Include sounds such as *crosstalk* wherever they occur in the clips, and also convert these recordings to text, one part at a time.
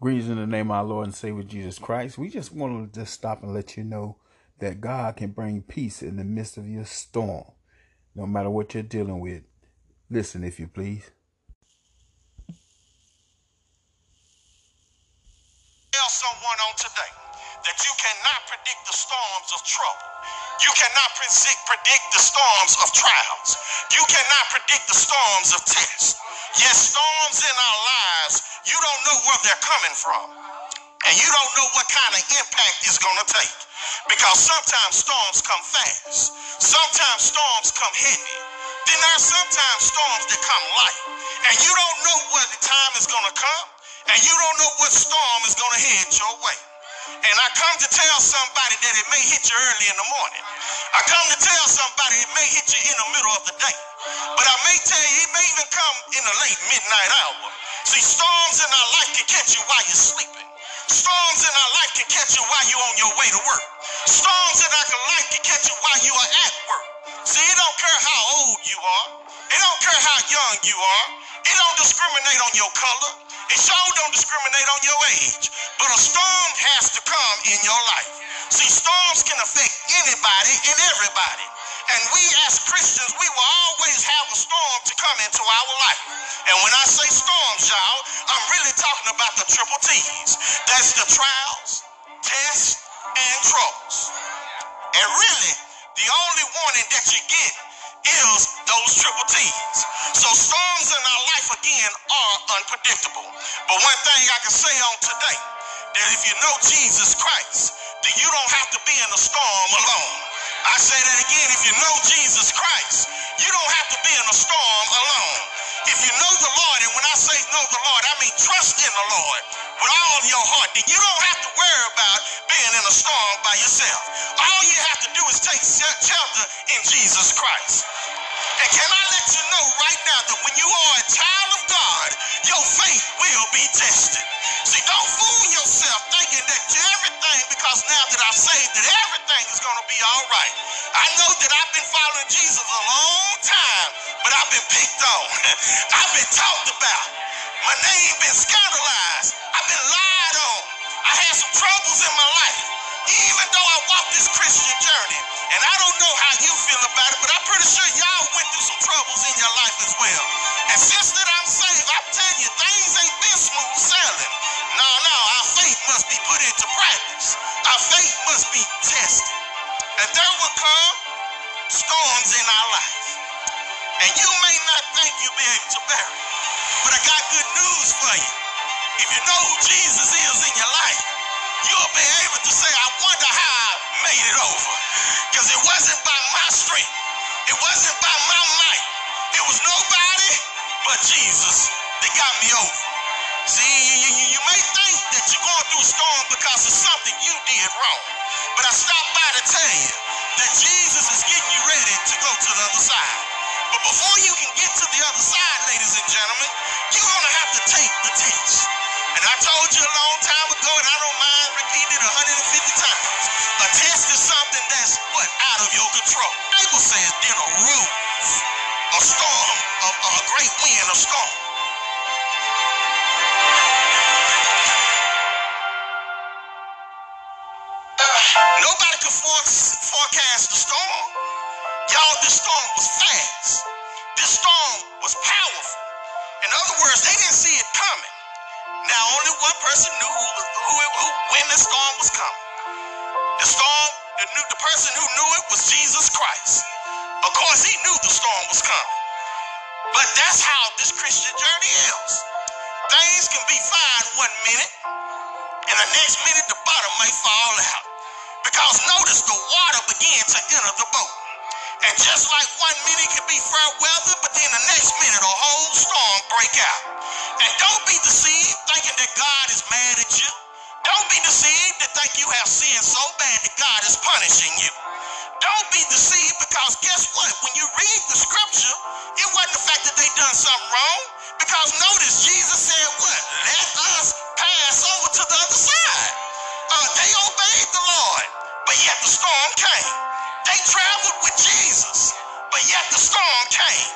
Greetings in the name of our Lord and Savior Jesus Christ. We just want to just stop and let you know that God can bring peace in the midst of your storm, no matter what you're dealing with. Listen, if you please. Cannot predict the storms of trouble. You cannot predict, the storms of trials. You cannot predict the storms of tests. Yes, storms in our lives, you don't know where they're coming from. And you don't know what kind of impact it's going to take. Because sometimes storms come fast. Sometimes storms come heavy. Then there's sometimes storms that come light. And you don't know what the time is going to come. And you don't know what storm is going to head your way. And I come to tell somebody that it may hit you early in the morning. I come to tell somebody it may hit you in the middle of the day. But I may tell you, it may even come in the late midnight hour. See, storms in our life can catch you while you're sleeping. Storms in our life can catch you while you're on your way to work. Storms in our life can catch you while you are at work. See, it don't care how old you are. It don't care how young you are. It don't discriminate on your color. It sure don't discriminate on your age. But a storm has to come in your life. See, storms can affect anybody and everybody. And we as Christians, we will always have a storm to come into our life. And when I say storms, y'all, I'm really talking about the triple T's. That's the trials, tests, and troubles. And really, the only warning that you get is those triple T's. So storms in our life, again, are unpredictable. But one thing I can say on today, that if you know Jesus Christ, then you don't have to be in a storm alone. I say that again, if you know Jesus Christ, you don't have to be in a storm alone. If you know the Lord, and when I say know the Lord, I mean trust in the Lord with all your heart, then you don't have to worry about being in a storm by yourself. All you have to do is take shelter in Jesus Christ. And can I let you know right now that when you are a child of God, your faith will be tested. See, don't fool yourself thinking that everything, because now that I've saved, that everything is going to be all right. I know that I've been following Jesus a long time, but I've been picked on. *laughs* I've been talked about. My name been scandalized. I've been lied on. I had some troubles in my life, even though I walked this Christian journey. And I don't know how you feel about it, but I'm pretty sure come storms in our life. And you may not think you'll be able to bear it. But I got good news for you. If you know who Jesus is in your life, you'll be able to say, I wonder how I made it over. Because it wasn't by my strength. It wasn't by my might. It was nobody but Jesus that got me over. See, you, you, you may think that you're going through a storm because of something you did wrong. The Bible says then arose a storm, a, a great wind, a storm. Nobody could forecast the storm. Y'all, this storm was fast. This storm was powerful. In other words, they didn't see it coming. Now, only one person knew who, who, who when the storm was coming. The storm, the, the person who knew it was Jesus Christ. Of course, he knew the storm was coming. But that's how this Christian journey is. Things can be fine one minute, and the next minute the bottom may fall out. Because notice the water began to enter the boat. And just like one minute can be fair weather, but then the next minute a whole storm break out. And don't be deceived thinking that God is mad at you. Don't be deceived to think you have sinned so bad that God is punishing you. Don't be deceived because guess what? When you read the scripture, it wasn't the fact that they done something wrong. Because notice Jesus said what? Let us pass over to the other side. Uh, they obeyed the Lord, but yet the storm came. They traveled with Jesus, but yet the storm came.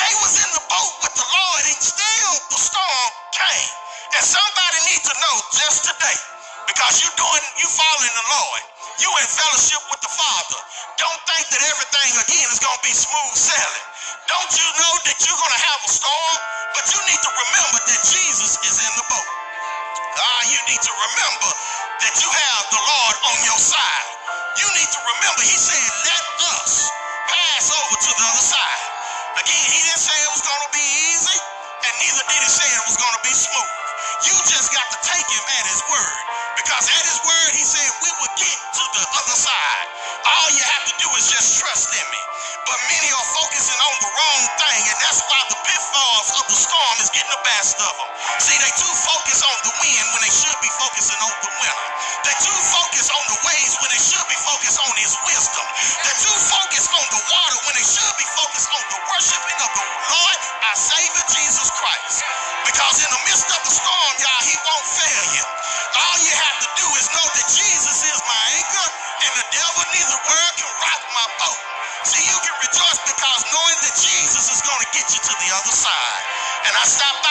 They was in the boat with the Lord, and still the storm came. And somebody needs to know just today, because you're doing, you following the Lord. You in fellowship with the Father. Don't think that everything again is gonna be smooth sailing. Don't you know that you're gonna have a storm? But you need to remember that Jesus is in the boat. Ah, you need to remember that you have the Lord on your side. You need to remember, he said,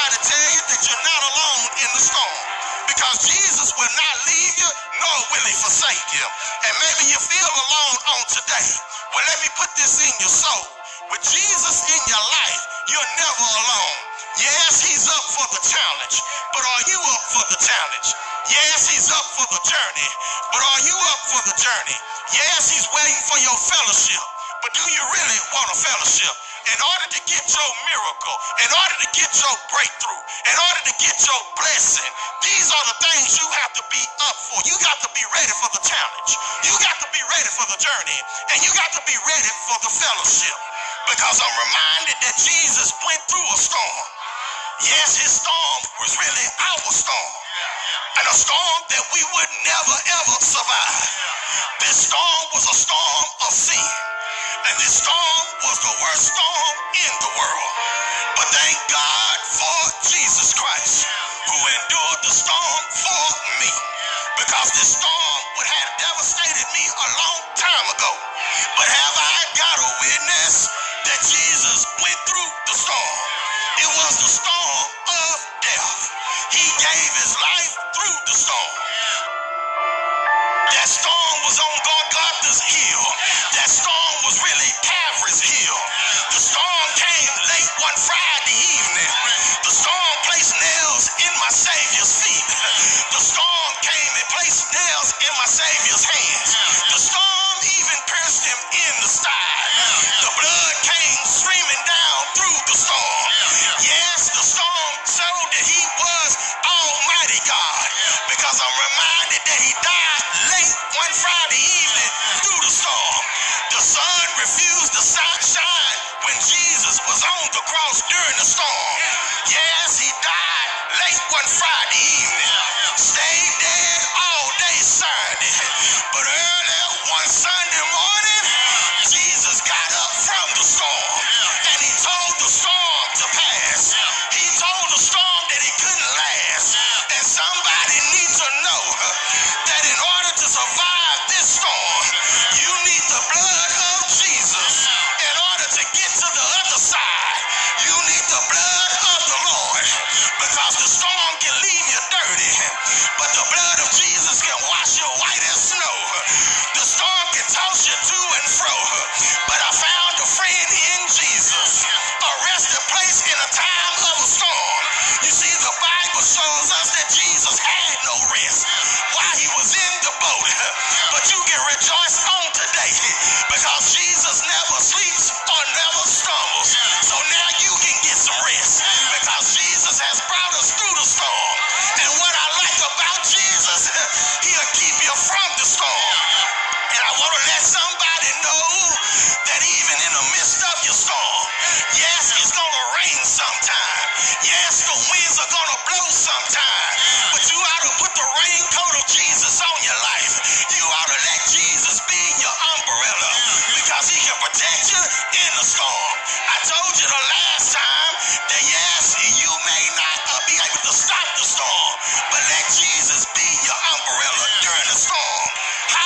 Stop to tell you that you're not alone in the storm. Because Jesus will not leave you, nor will he forsake you. And maybe you feel alone on today. Well, let me put this in your soul. With Jesus in your life, you're never alone. Yes, he's up for the challenge, but are you up for the challenge? Yes, he's up for the journey, but are you up for the journey? Yes, he's waiting for your fellowship, but do you really want a fellowship? In order to get your miracle, in order to get your breakthrough, in order to get your blessing, these are the things you have to be up for. You got to be ready for the challenge. You got to be ready for the journey, and you got to be ready for the fellowship. Because I'm reminded that Jesus went through a storm. Yes, his storm was really our storm. And a storm that we would never ever survive. This storm was a storm of sin. And this storm was the worst storm in the world. But thank God cross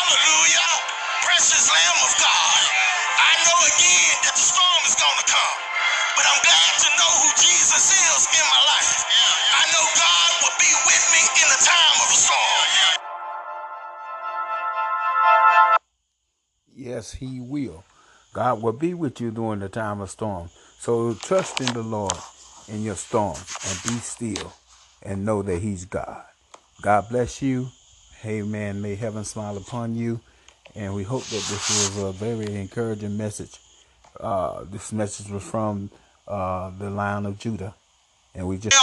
Hallelujah. Precious Lamb of God. I know again that the storm is going to come, but I'm glad to know who Jesus is in my life. I know God will be with me in the time of the storm. Yes, He will. God will be with you during the time of storm. So trust in the Lord in your storm and be still and know that He's God. God bless you. Amen. May heaven smile upon you. And we hope that this was a very encouraging message. Uh, this message was from uh, the Lion of Judah. And we just.